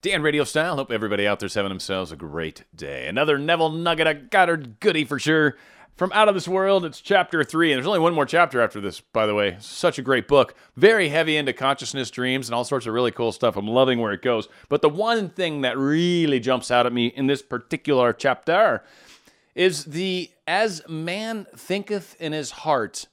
Dan RadioStyle. Hope everybody out there's having themselves a great day. Another Neville Nugget, a Goddard goody for sure. From Out of This World, it's chapter three, and there's only one more chapter after this, by the way. Such a great book. Very heavy into consciousness dreams and all sorts of really cool stuff. I'm loving where it goes. But the one thing that really jumps out at me in this particular chapter is the as man thinketh in his heart,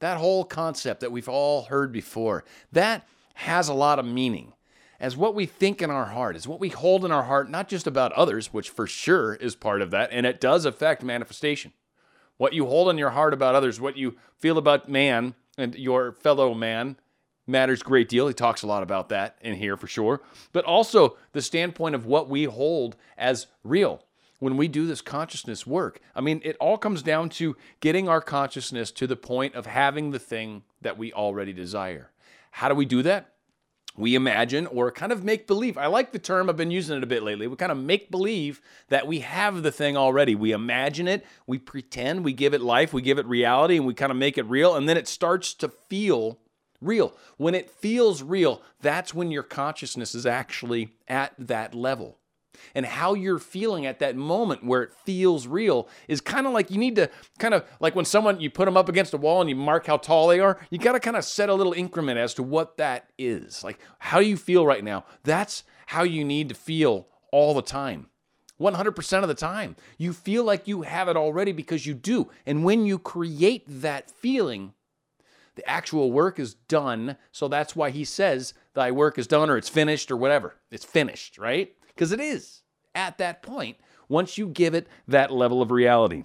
that whole concept that we've all heard before, that has a lot of meaning as what we think in our heart, as what we hold in our heart, not just about others, which for sure is part of that, and it does affect manifestation. What you hold in your heart about others, what you feel about man and your fellow man matters great deal. He talks a lot about that in here for sure. But also the standpoint of what we hold as real when we do this consciousness work. I mean, it all comes down to getting our consciousness to the point of having the thing that we already desire. How do we do that? We imagine or kind of make believe. I like the term, I've been using it a bit lately. We kind of make believe that we have the thing already. We imagine it, we pretend, we give it life, we give it reality, and we kind of make it real. And then it starts to feel real. When it feels real, that's when your consciousness is actually at that level and how you're feeling at that moment where it feels real is kind of like you need to kind of like when someone you put them up against a wall and you mark how tall they are you got to kind of set a little increment as to what that is. Like how do you feel right now? That's how you need to feel all the time. 100% of the time. You feel like you have it already because you do. And when you create that feeling the actual work is done. So that's why he says thy work is done or it's finished or whatever. It's finished right because it is at that point once you give it that level of reality.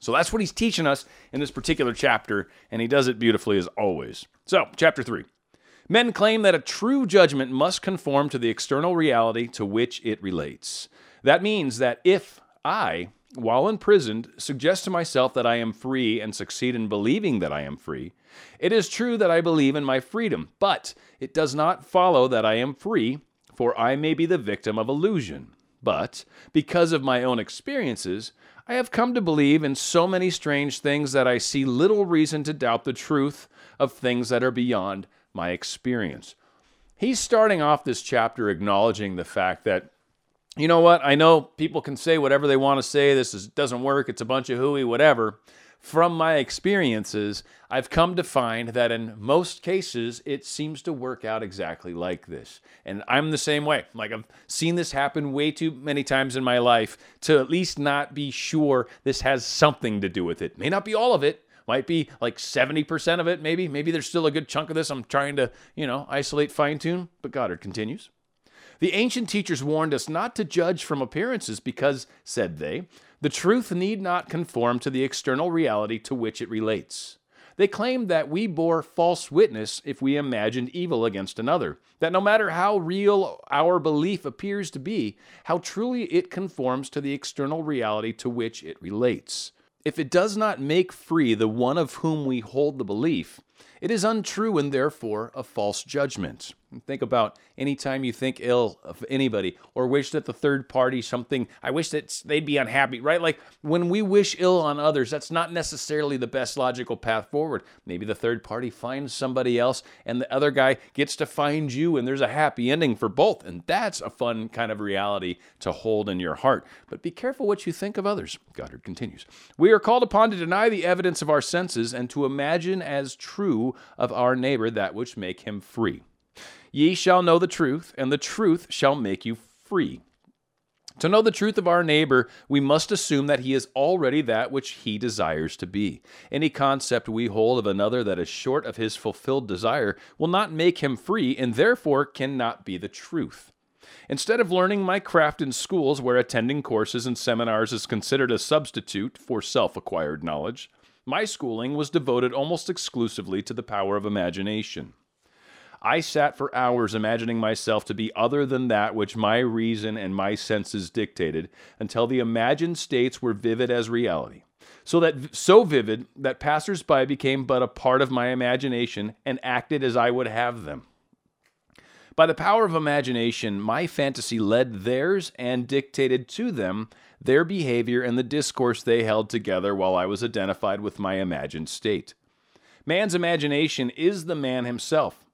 So that's what he's teaching us in this particular chapter, and he does it beautifully as always. So, chapter 3. Men claim that a true judgment must conform to the external reality to which it relates. That means that if I, while imprisoned, suggest to myself that I am free and succeed in believing that I am free, it is true that I believe in my freedom, but it does not follow that I am free for I may be the victim of illusion. But, because of my own experiences, I have come to believe in so many strange things that I see little reason to doubt the truth of things that are beyond my experience. He's starting off this chapter acknowledging the fact that, you know what, I know people can say whatever they want to say, this is, doesn't work, it's a bunch of hooey, whatever from my experiences, I've come to find that in most cases, it seems to work out exactly like this. And I'm the same way. Like, I've seen this happen way too many times in my life to at least not be sure this has something to do with it. May not be all of it, might be like 70% of it, maybe. Maybe there's still a good chunk of this I'm trying to, you know, isolate, fine tune. But Goddard continues. The ancient teachers warned us not to judge from appearances because, said they, the truth need not conform to the external reality to which it relates. They claimed that we bore false witness if we imagined evil against another, that no matter how real our belief appears to be, how truly it conforms to the external reality to which it relates. If it does not make free the one of whom we hold the belief, it is untrue and therefore a false judgment. Think about any time you think ill of anybody or wish that the third party something, I wish that they'd be unhappy, right? Like when we wish ill on others, that's not necessarily the best logical path forward. Maybe the third party finds somebody else and the other guy gets to find you and there's a happy ending for both. And that's a fun kind of reality to hold in your heart. But be careful what you think of others. Goddard continues. We are called upon to deny the evidence of our senses and to imagine as true of our neighbor that which make him free. Ye shall know the truth, and the truth shall make you free. To know the truth of our neighbor, we must assume that he is already that which he desires to be. Any concept we hold of another that is short of his fulfilled desire will not make him free, and therefore cannot be the truth. Instead of learning my craft in schools where attending courses and seminars is considered a substitute for self acquired knowledge, my schooling was devoted almost exclusively to the power of imagination. I sat for hours imagining myself to be other than that which my reason and my senses dictated until the imagined states were vivid as reality. So that so vivid that passers-by became but a part of my imagination and acted as I would have them. By the power of imagination, my fantasy led theirs and dictated to them their behavior and the discourse they held together while I was identified with my imagined state. Man's imagination is the man himself.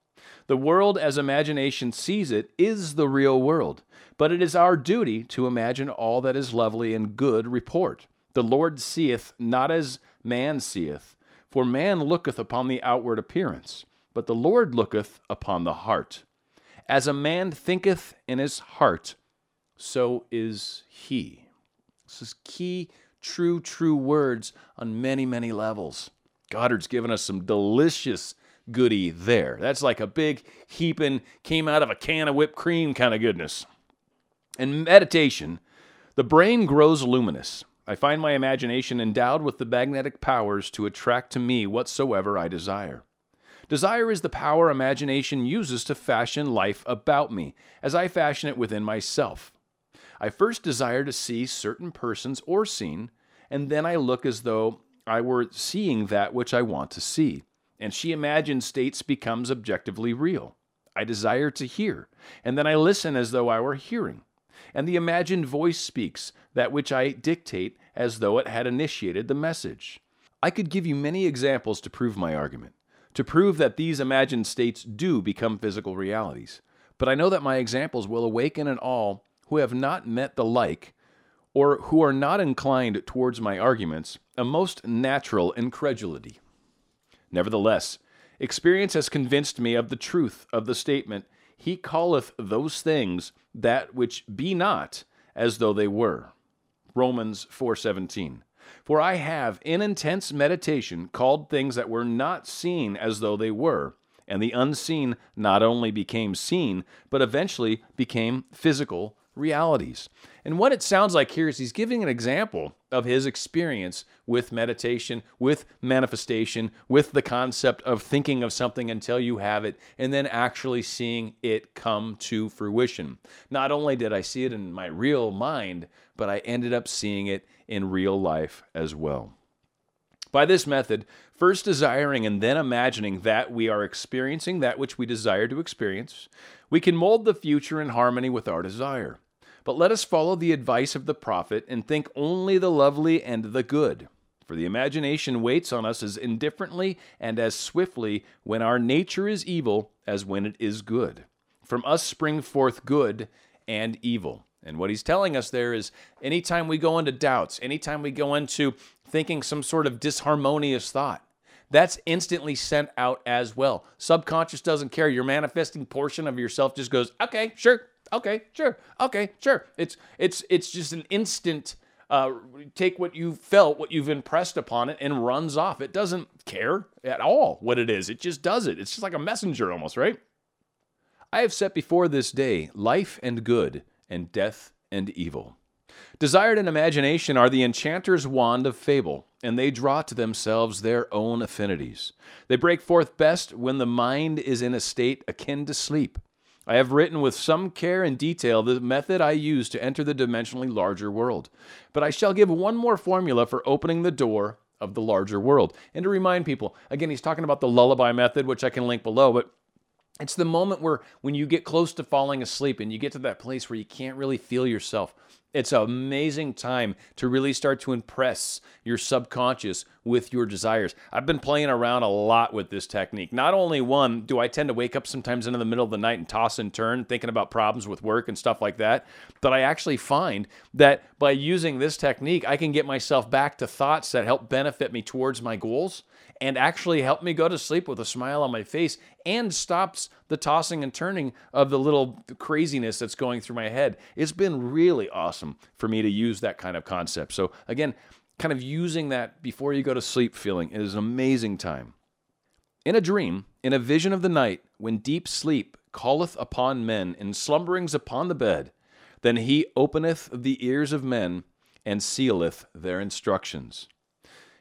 The world as imagination sees it is the real world, but it is our duty to imagine all that is lovely and good report. The Lord seeth not as man seeth, for man looketh upon the outward appearance, but the Lord looketh upon the heart. As a man thinketh in his heart, so is he. This is key, true, true words on many, many levels. Goddard's given us some delicious goody there. That's like a big heaping, came out of a can of whipped cream kind of goodness. In meditation, the brain grows luminous. I find my imagination endowed with the magnetic powers to attract to me whatsoever I desire. Desire is the power imagination uses to fashion life about me, as I fashion it within myself. I first desire to see certain persons or scene, and then I look as though I were seeing that which I want to see and she imagined states becomes objectively real. I desire to hear, and then I listen as though I were hearing. And the imagined voice speaks that which I dictate as though it had initiated the message. I could give you many examples to prove my argument, to prove that these imagined states do become physical realities. But I know that my examples will awaken in all who have not met the like, or who are not inclined towards my arguments, a most natural incredulity. Nevertheless, experience has convinced me of the truth of the statement, He calleth those things that which be not as though they were. Romans 4:17. For I have in intense meditation called things that were not seen as though they were, and the unseen not only became seen, but eventually became physical realities. And what it sounds like here is he's giving an example of his experience with meditation, with manifestation, with the concept of thinking of something until you have it, and then actually seeing it come to fruition. Not only did I see it in my real mind, but I ended up seeing it in real life as well. By this method, first desiring and then imagining that we are experiencing that which we desire to experience, we can mold the future in harmony with our desire. But let us follow the advice of the prophet and think only the lovely and the good. For the imagination waits on us as indifferently and as swiftly when our nature is evil as when it is good. From us spring forth good and evil. And what he's telling us there is anytime we go into doubts, anytime we go into thinking some sort of disharmonious thought, that's instantly sent out as well. Subconscious doesn't care. Your manifesting portion of yourself just goes, okay, sure, okay, sure, okay, sure. It's it's it's just an instant. Uh, take what you felt, what you've impressed upon it, and runs off. It doesn't care at all what it is. It just does it. It's just like a messenger almost, right? I have set before this day life and good, and death and evil. Desired and imagination are the enchanter's wand of fable, and they draw to themselves their own affinities. They break forth best when the mind is in a state akin to sleep. I have written with some care and detail the method I use to enter the dimensionally larger world. But I shall give one more formula for opening the door of the larger world. And to remind people, again, he's talking about the lullaby method, which I can link below, but it's the moment where when you get close to falling asleep and you get to that place where you can't really feel yourself. It's an amazing time to really start to impress your subconscious with your desires. I've been playing around a lot with this technique. Not only one, do I tend to wake up sometimes in the middle of the night and toss and turn thinking about problems with work and stuff like that, but I actually find that by using this technique, I can get myself back to thoughts that help benefit me towards my goals and actually help me go to sleep with a smile on my face and stops the tossing and turning of the little craziness that's going through my head. It's been really awesome for me to use that kind of concept. So, again, kind of using that before you go to sleep feeling is an amazing time. In a dream, in a vision of the night, when deep sleep calleth upon men and slumberings upon the bed, then he openeth the ears of men and sealeth their instructions.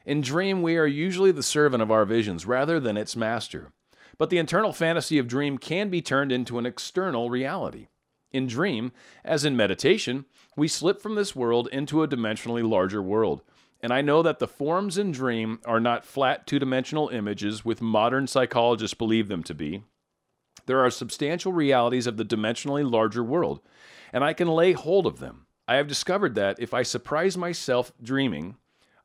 In dream, we are usually the servant of our visions rather than its master. But the internal fantasy of dream can be turned into an external reality. In dream, as in meditation, we slip from this world into a dimensionally larger world. And I know that the forms in dream are not flat two dimensional images with modern psychologists believe them to be. There are substantial realities of the dimensionally larger world, and I can lay hold of them. I have discovered that if I surprise myself dreaming,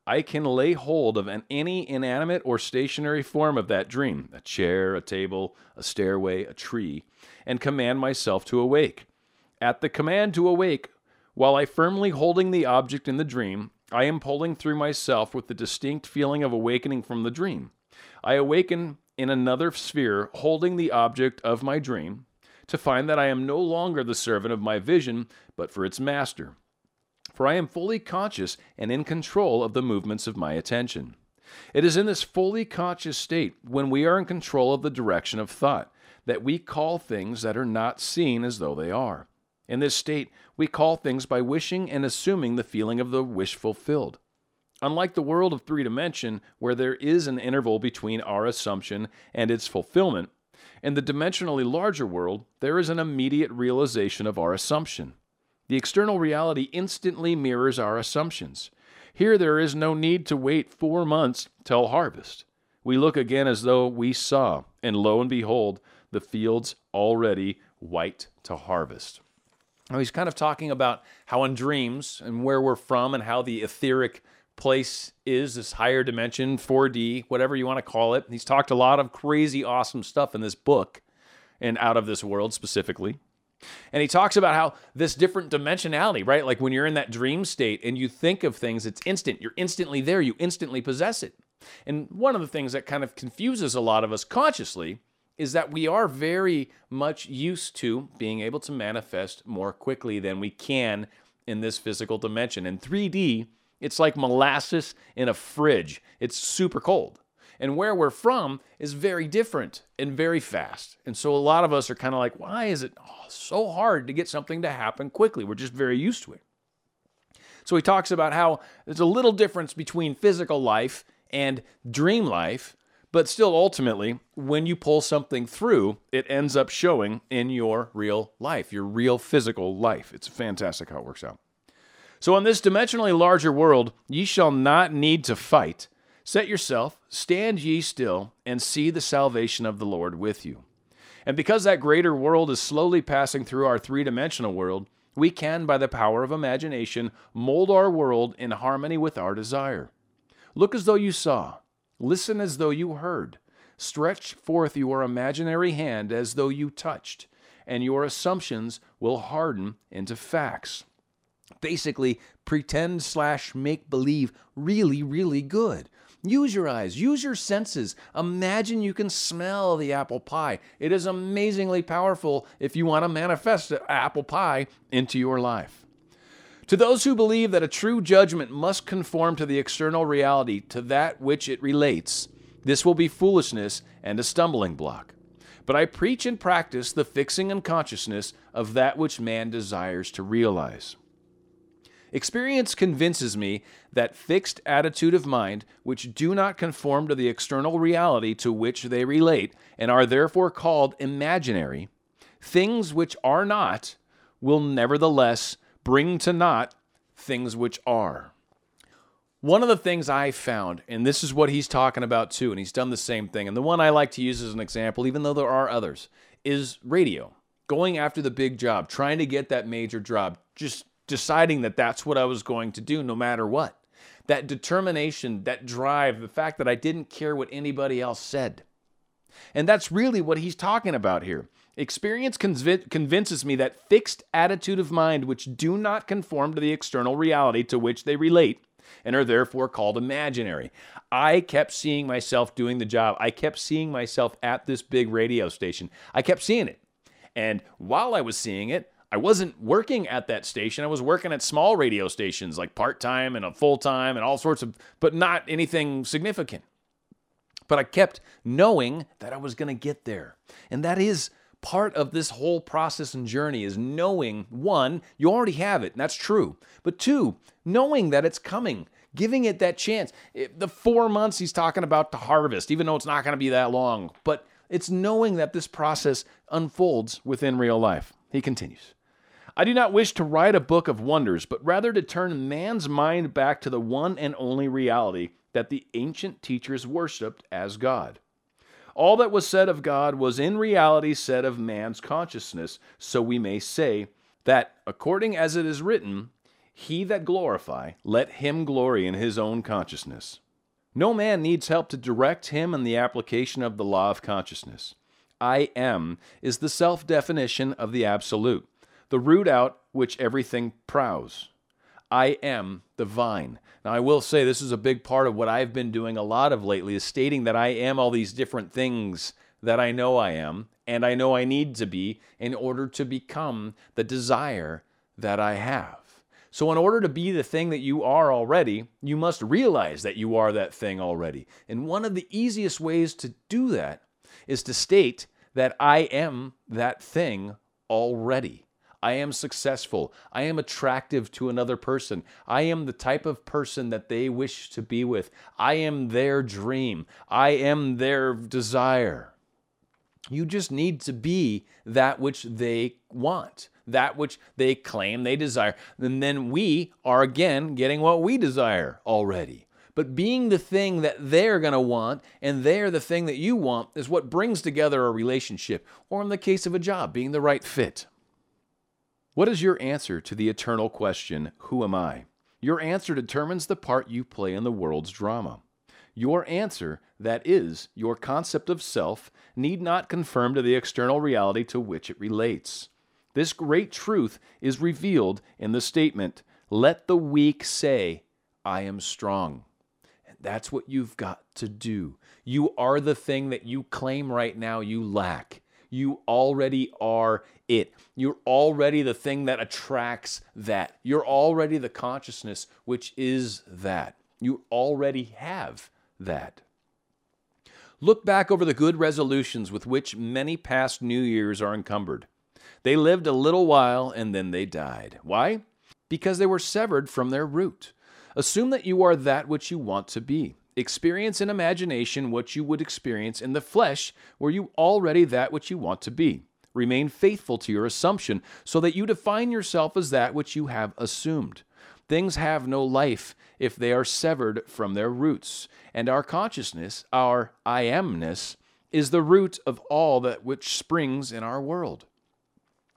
I can lay hold of an, any inanimate or stationary form of that dream a chair, a table, a stairway, a tree and command myself to awake. At the command to awake, while I firmly holding the object in the dream, I am pulling through myself with the distinct feeling of awakening from the dream. I awaken in another sphere, holding the object of my dream, to find that I am no longer the servant of my vision, but for its master. For I am fully conscious and in control of the movements of my attention. It is in this fully conscious state, when we are in control of the direction of thought, that we call things that are not seen as though they are. In this state, we call things by wishing and assuming the feeling of the wish fulfilled. Unlike the world of three dimension, where there is an interval between our assumption and its fulfillment, in the dimensionally larger world, there is an immediate realization of our assumption. The external reality instantly mirrors our assumptions. Here, there is no need to wait four months till harvest. We look again as though we saw, and lo and behold, the fields already white to harvest. Now, he's kind of talking about how in dreams and where we're from and how the etheric place is, this higher dimension, 4D, whatever you want to call it. He's talked a lot of crazy, awesome stuff in this book and out of this world specifically. And he talks about how this different dimensionality, right? Like when you're in that dream state and you think of things, it's instant. You're instantly there, you instantly possess it. And one of the things that kind of confuses a lot of us consciously is that we are very much used to being able to manifest more quickly than we can in this physical dimension. In 3D, it's like molasses in a fridge, it's super cold. And where we're from is very different and very fast. And so a lot of us are kind of like, why is it so hard to get something to happen quickly? We're just very used to it. So he talks about how there's a little difference between physical life and dream life but still, ultimately, when you pull something through, it ends up showing in your real life, your real physical life. It's fantastic how it works out. So, in this dimensionally larger world, ye shall not need to fight. Set yourself, stand ye still, and see the salvation of the Lord with you. And because that greater world is slowly passing through our three dimensional world, we can, by the power of imagination, mold our world in harmony with our desire. Look as though you saw, Listen as though you heard. Stretch forth your imaginary hand as though you touched, and your assumptions will harden into facts. Basically, pretend slash make believe really, really good. Use your eyes, use your senses. Imagine you can smell the apple pie. It is amazingly powerful if you want to manifest apple pie into your life. To those who believe that a true judgment must conform to the external reality, to that which it relates, this will be foolishness and a stumbling block. But I preach and practice the fixing and consciousness of that which man desires to realize. Experience convinces me that fixed attitude of mind, which do not conform to the external reality to which they relate, and are therefore called imaginary, things which are not, will nevertheless bring to naught things which are. One of the things I found, and this is what he's talking about too, and he's done the same thing, and the one I like to use as an example, even though there are others, is radio. Going after the big job, trying to get that major job, just deciding that that's what I was going to do no matter what. That determination, that drive, the fact that I didn't care what anybody else said. And that's really what he's talking about here. Experience conv- convinces me that fixed attitude of mind which do not conform to the external reality to which they relate and are therefore called imaginary. I kept seeing myself doing the job. I kept seeing myself at this big radio station. I kept seeing it. And while I was seeing it, I wasn't working at that station. I was working at small radio stations like part time and a full time and all sorts of, but not anything significant. But I kept knowing that I was going to get there. And that is part of this whole process and journey is knowing one, you already have it, and that's true. But two, knowing that it's coming, giving it that chance. The four months he's talking about to harvest, even though it's not going to be that long, but it's knowing that this process unfolds within real life. He continues. I do not wish to write a book of wonders, but rather to turn man's mind back to the one and only reality that the ancient teachers worshipped as God. All that was said of God was in reality said of man's consciousness, so we may say that, according as it is written, He that glorify, let him glory in his own consciousness. No man needs help to direct him in the application of the law of consciousness. I am is the self definition of the absolute, the root out which everything prows. I am the vine. Now, I will say this is a big part of what I've been doing a lot of lately is stating that I am all these different things that I know I am and I know I need to be in order to become the desire that I have. So, in order to be the thing that you are already, you must realize that you are that thing already. And one of the easiest ways to do that is to state that I am that thing already. I am successful. I am attractive to another person. I am the type of person that they wish to be with. I am their dream. I am their desire. You just need to be that which they want that which they claim they desire. And then we are again getting what we desire already. But being the thing that they're going to want and they're the thing that you want is what brings together a relationship, or in the case of a job, being the right fit. What is your answer to the eternal question, Who am I? Your answer determines the part you play in the world's drama. Your answer, that is, your concept of self, need not conform to the external reality to which it relates. This great truth is revealed in the statement, Let the weak say, I am strong. And that's what you've got to do. You are the thing that you claim right now you lack. You already are it. You're already the thing that attracts that. You're already the consciousness which is that. You already have that. Look back over the good resolutions with which many past New Years are encumbered. They lived a little while and then they died. Why? Because they were severed from their root. Assume that you are that which you want to be. Experience in imagination what you would experience in the flesh, were you already that which you want to be. Remain faithful to your assumption so that you define yourself as that which you have assumed. Things have no life if they are severed from their roots, and our consciousness, our I amness, is the root of all that which springs in our world.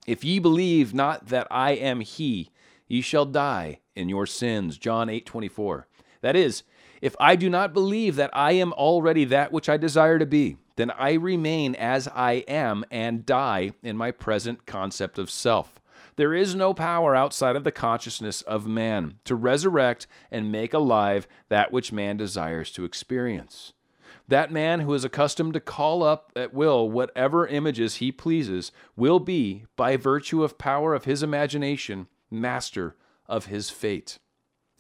If ye believe not that I am he, ye shall die in your sins. John 8 24. That is, if I do not believe that I am already that which I desire to be, then I remain as I am and die in my present concept of self. There is no power outside of the consciousness of man to resurrect and make alive that which man desires to experience. That man who is accustomed to call up at will whatever images he pleases will be, by virtue of power of his imagination, master of his fate.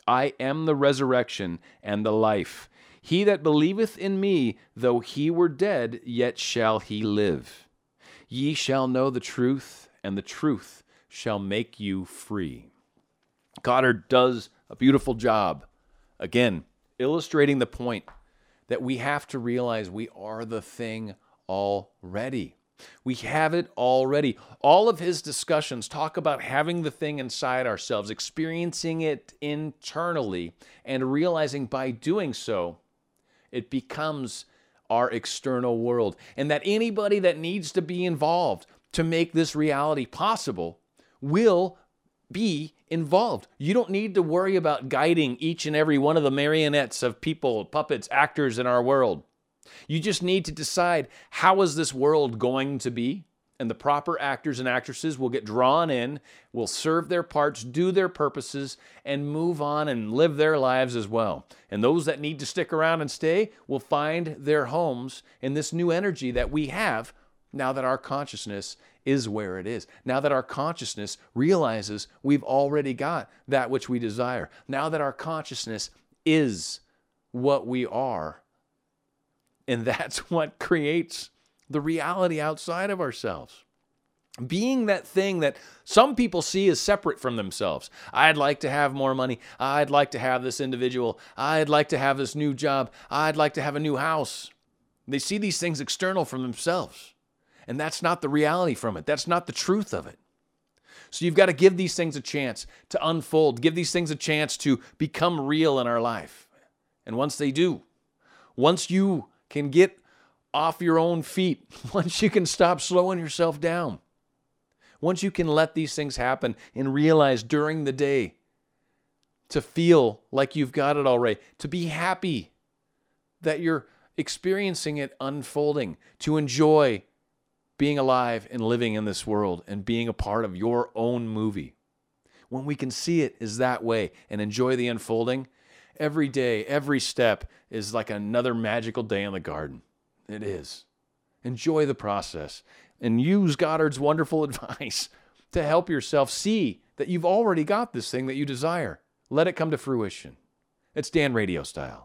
I am the resurrection and the life. He that believeth in me, though he were dead, yet shall he live. Ye shall know the truth, and the truth shall make you free. Goddard does a beautiful job, again, illustrating the point that we have to realize we are the thing already. We have it already. All of his discussions talk about having the thing inside ourselves, experiencing it internally, and realizing by doing so, it becomes our external world. And that anybody that needs to be involved to make this reality possible will be involved. You don't need to worry about guiding each and every one of the marionettes of people, puppets, actors in our world. You just need to decide how is this world going to be? And the proper actors and actresses will get drawn in, will serve their parts, do their purposes, and move on and live their lives as well. And those that need to stick around and stay will find their homes in this new energy that we have now that our consciousness is where it is. Now that our consciousness realizes we've already got that which we desire. Now that our consciousness is what we are. And that's what creates the reality outside of ourselves. Being that thing that some people see as separate from themselves. I'd like to have more money. I'd like to have this individual. I'd like to have this new job. I'd like to have a new house. They see these things external from themselves. And that's not the reality from it. That's not the truth of it. So you've got to give these things a chance to unfold, give these things a chance to become real in our life. And once they do, once you can get off your own feet, once you can stop slowing yourself down, once you can let these things happen and realize during the day to feel like you've got it already, to be happy that you're experiencing it unfolding, to enjoy being alive and living in this world and being a part of your own movie. When we can see it is that way and enjoy the unfolding, every day, every step is like another magical day in the garden. It is. Enjoy the process and use Goddard's wonderful advice to help yourself see that you've already got this thing that you desire. Let it come to fruition. It's Dan RadioStyle.